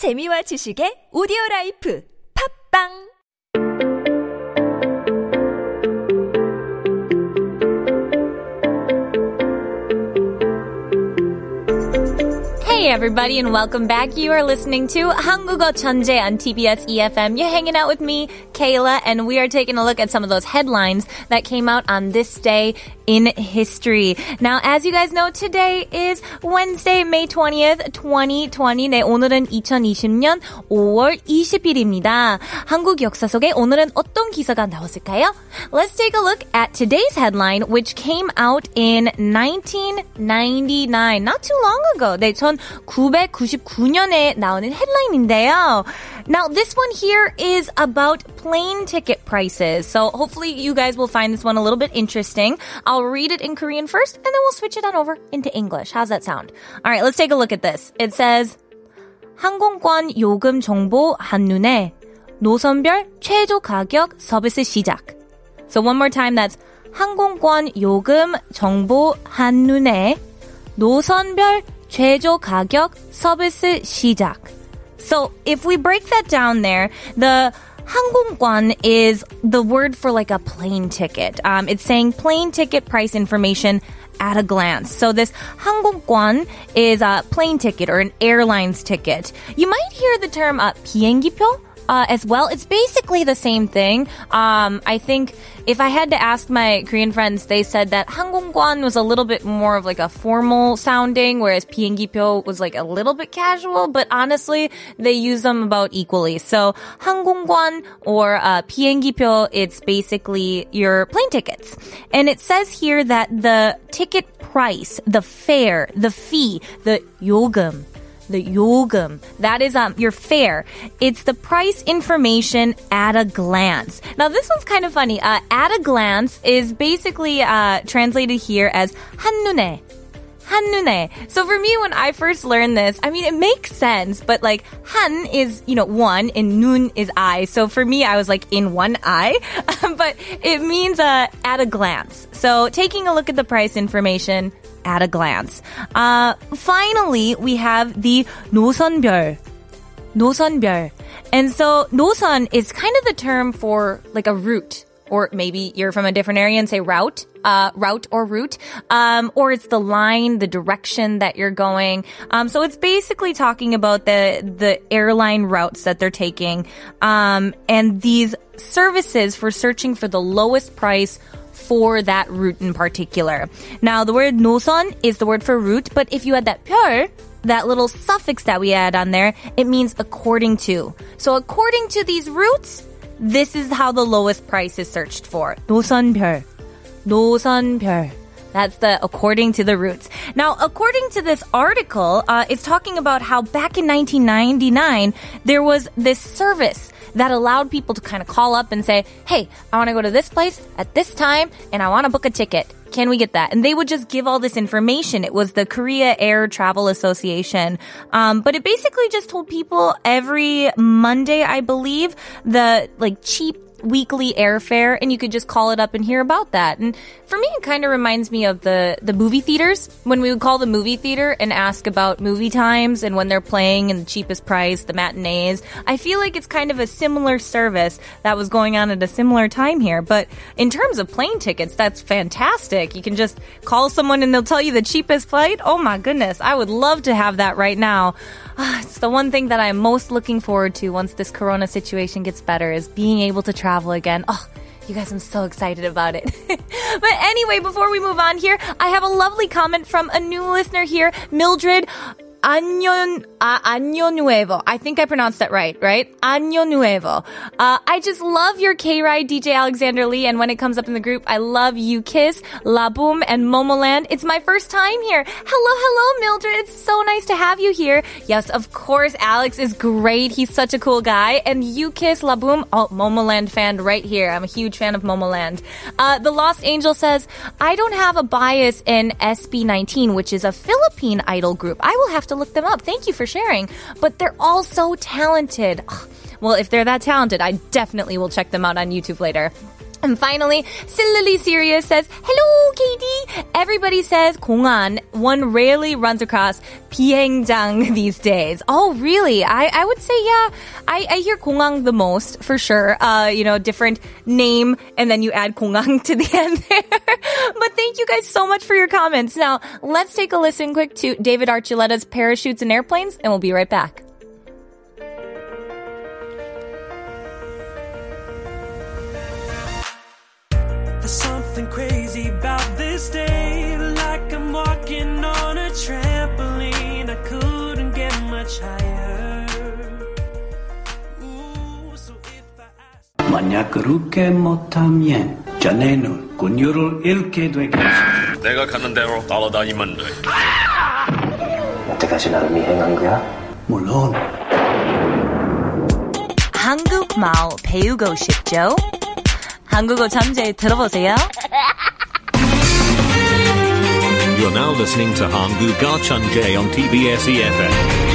재미와 지식의 오디오 라이프. 팝빵 Hey everybody and welcome back. You are listening to 한국어 천재 on TBS EFM. You're hanging out with me, Kayla, and we are taking a look at some of those headlines that came out on this day in history. Now, as you guys know, today is Wednesday, May 20th, 2020. 네, 오늘은 2020년 5월 20일입니다. 한국 역사 속에 오늘은 어떤 기사가 나왔을까요? Let's take a look at today's headline, which came out in 1999. Not too long ago. 네, 1999년에 나오는 헤드라인인데요. Now, this one here is about plane ticket prices. So hopefully you guys will find this one a little bit interesting. I'll read it in Korean first and then we'll switch it on over into English. How's that sound? All right, let's take a look at this. It says, 항공권 요금 정보 한눈에 노선별 최저 가격 서비스 시작. So one more time, that's 항공권 요금 정보 한눈에 노선별 최저 가격 서비스 시작. So if we break that down there, the 항공권 is the word for like a plane ticket. Um, it's saying plane ticket price information at a glance. So this 항공권 is a plane ticket or an airline's ticket. You might hear the term uh, 비행기표 uh, as well. It's basically the same thing. Um, I think if I had to ask my Korean friends, they said that 항공권 was a little bit more of like a formal sounding, whereas 비행기표 was like a little bit casual. But honestly, they use them about equally. So 항공권 or uh, 비행기표, it's basically your plane tickets. And it says here that the ticket price, the fare, the fee, the 요금 the 요금. That is um, your fare. It's the price information at a glance. Now, this one's kind of funny. Uh, at a glance is basically uh, translated here as 한눈에. 한눈에. So for me, when I first learned this, I mean, it makes sense, but like, han is, you know, one and nun is eye. So for me, I was like in one eye, but it means, uh, at a glance. So taking a look at the price information at a glance. Uh, finally, we have the 노선별. 노선별. And so 노선 is kind of the term for like a route or maybe you're from a different area and say route, uh, route or route, um, or it's the line, the direction that you're going. Um, so it's basically talking about the the airline routes that they're taking, um, and these services for searching for the lowest price for that route in particular. Now, the word 노선 is the word for route, but if you add that 별, that little suffix that we add on there, it means according to. So according to these routes, this is how the lowest price is searched for. 노선별. 노선별. That's the according to the routes. Now, according to this article, uh, it's talking about how back in 1999 there was this service that allowed people to kind of call up and say, "Hey, I want to go to this place at this time, and I want to book a ticket." Can we get that? And they would just give all this information. It was the Korea Air Travel Association. Um, but it basically just told people every Monday, I believe, the like cheap weekly airfare and you could just call it up and hear about that. And for me, it kind of reminds me of the, the movie theaters when we would call the movie theater and ask about movie times and when they're playing and the cheapest price, the matinees. I feel like it's kind of a similar service that was going on at a similar time here. But in terms of plane tickets, that's fantastic. You can just call someone and they'll tell you the cheapest flight. Oh my goodness. I would love to have that right now. Ah, it's the one thing that I'm most looking forward to once this corona situation gets better is being able to travel again. Oh, you guys, I'm so excited about it. but anyway, before we move on here, I have a lovely comment from a new listener here, Mildred. Año, uh, Año Nuevo. I think I pronounced that right, right? Año Nuevo. Uh, I just love your K-Ride, DJ Alexander Lee, and when it comes up in the group, I love U-KISS, La Boom, and Momoland. It's my first time here. Hello, hello, Mildred. It's so nice to have you here. Yes, of course, Alex is great. He's such a cool guy. And U-KISS, La Boom, oh, Momoland fan right here. I'm a huge fan of Momoland. Uh, the Lost Angel says, I don't have a bias in SB19, which is a Philippine idol group. I will have to look them up. Thank you for sharing. But they're all so talented. Well, if they're that talented, I definitely will check them out on YouTube later. And finally, Sillily Sirius says, Hello, Katie! Everybody says 공안. One rarely runs across 비행장 these days. Oh, really? I, I would say, yeah, I, I hear 공항 the most, for sure. Uh, you know, different name, and then you add 공항 to the end there. but thank you guys so much for your comments. Now, let's take a listen quick to David Archuleta's Parachutes and Airplanes, and we'll be right back. Something crazy about this day. Like I'm walking on a trampoline. I couldn't get much higher. Ooh, so if I. 만약 그렇게 못하면 자네는 군유를 잃게 되겠어. 내가 가는 대로 따라다니면 돼. 여태까지 나를 미행한 거야? 물론 한국말 배우고 싶죠? 한국어 잠재 들어보세요. You're now listening to Hangu Garchunje on TBS EFM.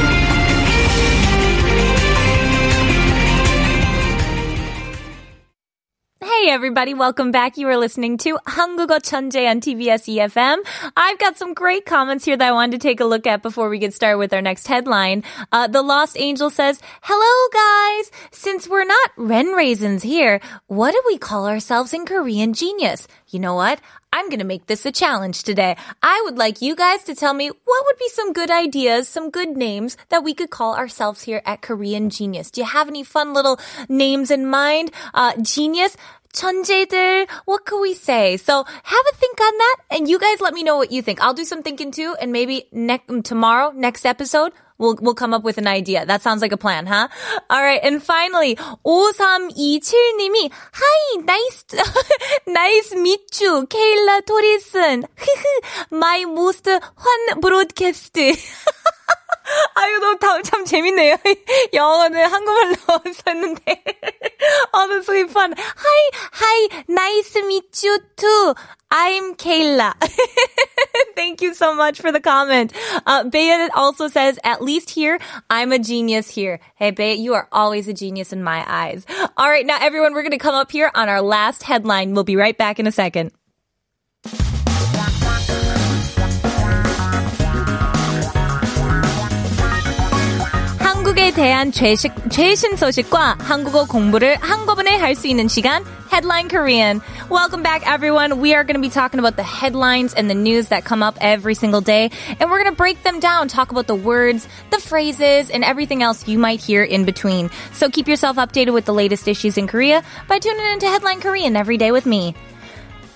Hey everybody, welcome back. You are listening to Hangugo Chunje on TBS EFM. I've got some great comments here that I wanted to take a look at before we get started with our next headline. Uh, the Lost Angel says, Hello guys! Since we're not Ren Raisins here, what do we call ourselves in Korean genius? You know what? I'm gonna make this a challenge today. I would like you guys to tell me what would be some good ideas, some good names that we could call ourselves here at Korean Genius. Do you have any fun little names in mind? Uh, genius, 천재들, what could we say? So have a think on that and you guys let me know what you think. I'll do some thinking too and maybe next tomorrow, next episode, We'll, we'll come up with an idea. That sounds like a plan, huh? Alright, and finally, 5327님이, Hi, nice, nice meet you, Kayla Torison. My most fun broadcast. 아유, 너무 다, 참 재밌네요. 영어는 한국말로 썼는데. oh, that's really fun. Hi, hi, nice to meet you too. I'm Kayla. Thank you so much for the comment. Uh, Bea also says, at least here, I'm a genius here. Hey, Bea, you are always a genius in my eyes. All right, now everyone, we're going to come up here on our last headline. We'll be right back in a second. 한국에 대한 최식, 최신 소식과 한국어 공부를 한꺼번에 할 수 있는 시간 Headline Korean. Welcome back everyone. We are going to be talking about the headlines and the news that come up every single day and we're going to break them down, talk about the words, the phrases and everything else you might hear in between. So keep yourself updated with the latest issues in Korea by tuning into Headline Korean every day with me.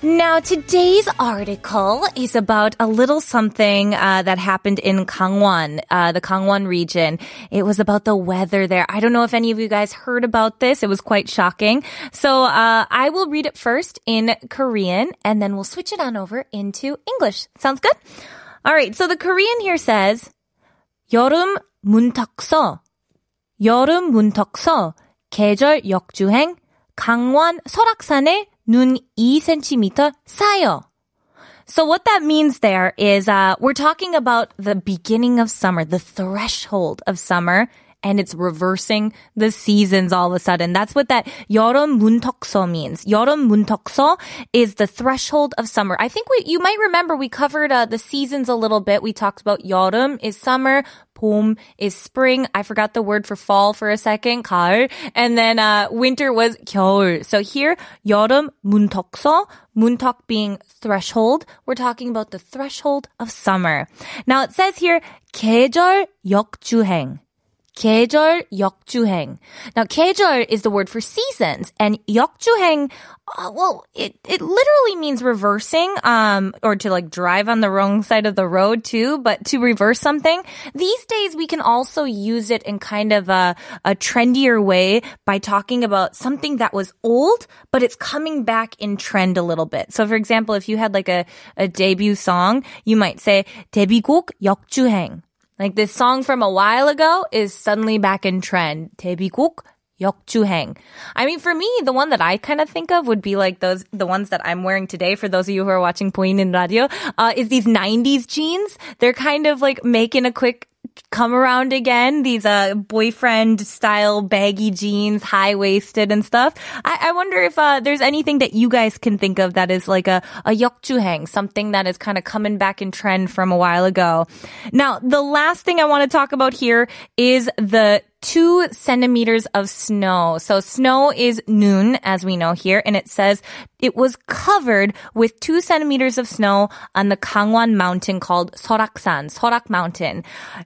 Now, today's article is about a little something uh, that happened in Gangwon, uh, the Gangwon region. It was about the weather there. I don't know if any of you guys heard about this. It was quite shocking. So uh, I will read it first in Korean, and then we'll switch it on over into English. Sounds good? All right. So the Korean here says, 여름 문턱서, 여름 문턱서, 계절 역주행, 강원 설악산에 눈 2cm 쌓여. So what that means there is uh, we're talking about the beginning of summer, the threshold of summer, and it's reversing the seasons all of a sudden. That's what that 여름 문턱서 means. 여름 문턱서 is the threshold of summer. I think we, you might remember we covered uh, the seasons a little bit. We talked about 여름 is summer, 봄 is spring. I forgot the word for fall for a second, 가을. And then uh, winter was 겨울. So here, 여름 문턱서, 문턱 being threshold. We're talking about the threshold of summer. Now it says here, 계절 역주행. 계절 역주행. Now, 계절 is the word for seasons, and 역주행, uh, well, it, it literally means reversing, um, or to like drive on the wrong side of the road too, but to reverse something. These days, we can also use it in kind of a, a trendier way by talking about something that was old, but it's coming back in trend a little bit. So, for example, if you had like a, a debut song, you might say, 데뷔곡 역주행. Like this song from a while ago is suddenly back in trend. 데뷔곡 역주행. I mean, for me, the one that I kind of think of would be like those, the ones that I'm wearing today. For those of you who are watching 보이는 radio, uh, is these 90s jeans. They're kind of like making a quick come around again. These uh, boyfriend style baggy jeans, high waisted and stuff. I, I wonder if uh, there's anything that you guys can think of that is like a, a hang, something that is kind of coming back in trend from a while ago. Now, the last thing I want to talk about here is the two centimeters of snow. So snow is noon, as we know here, and it says it was covered with two centimeters of snow on the Gangwon mountain called Soraksan, Sorak Mountain.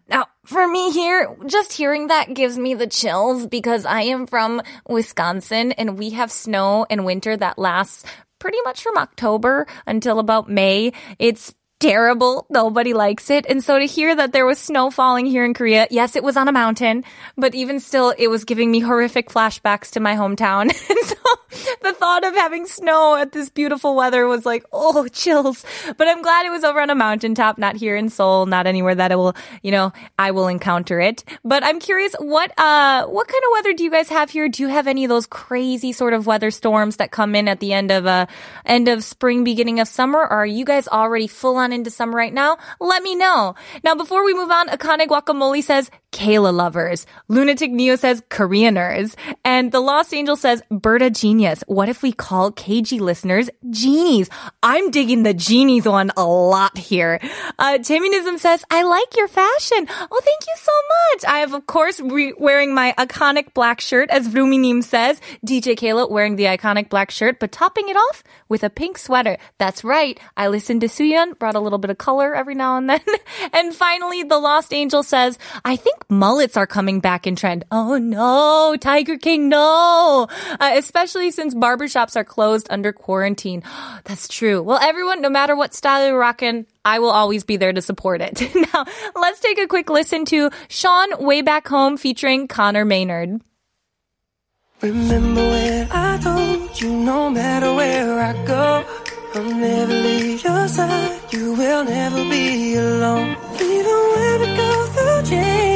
Now, for me here, just hearing that gives me the chills because I am from Wisconsin and we have snow in winter that lasts pretty much from October until about May. It's terrible. Nobody likes it. And so to hear that there was snow falling here in Korea, yes, it was on a mountain, but even still, it was giving me horrific flashbacks to my hometown. and so the thought of having snow at this beautiful weather was like, oh, chills. But I'm glad it was over on a mountaintop, not here in Seoul, not anywhere that it will, you know, I will encounter it. But I'm curious, what, uh, what kind of weather do you guys have here? Do you have any of those crazy sort of weather storms that come in at the end of, uh, end of spring, beginning of summer? Or are you guys already full on into summer right now? Let me know. Now, before we move on, Akane Guacamole says, Kayla lovers. Lunatic Neo says Koreaners. And the Lost Angel says Berta Genius. What if we call KG listeners genies? I'm digging the genies one a lot here. Uh, says, I like your fashion. Oh, thank you so much. I have, of course, re- wearing my iconic black shirt, as Ruminim says. DJ Kayla wearing the iconic black shirt, but topping it off with a pink sweater. That's right. I listened to Suyun, brought a little bit of color every now and then. and finally, the Lost Angel says, I think mullets are coming back in trend. Oh no, Tiger King, no! Uh, especially since barbershops are closed under quarantine. That's true. Well, everyone, no matter what style you're rocking, I will always be there to support it. now, let's take a quick listen to SHAUN Way Back Home featuring Conor Maynard. Remember when I told you no matter where I go, I'll never leave your side. You will never be alone. Even when we go through change.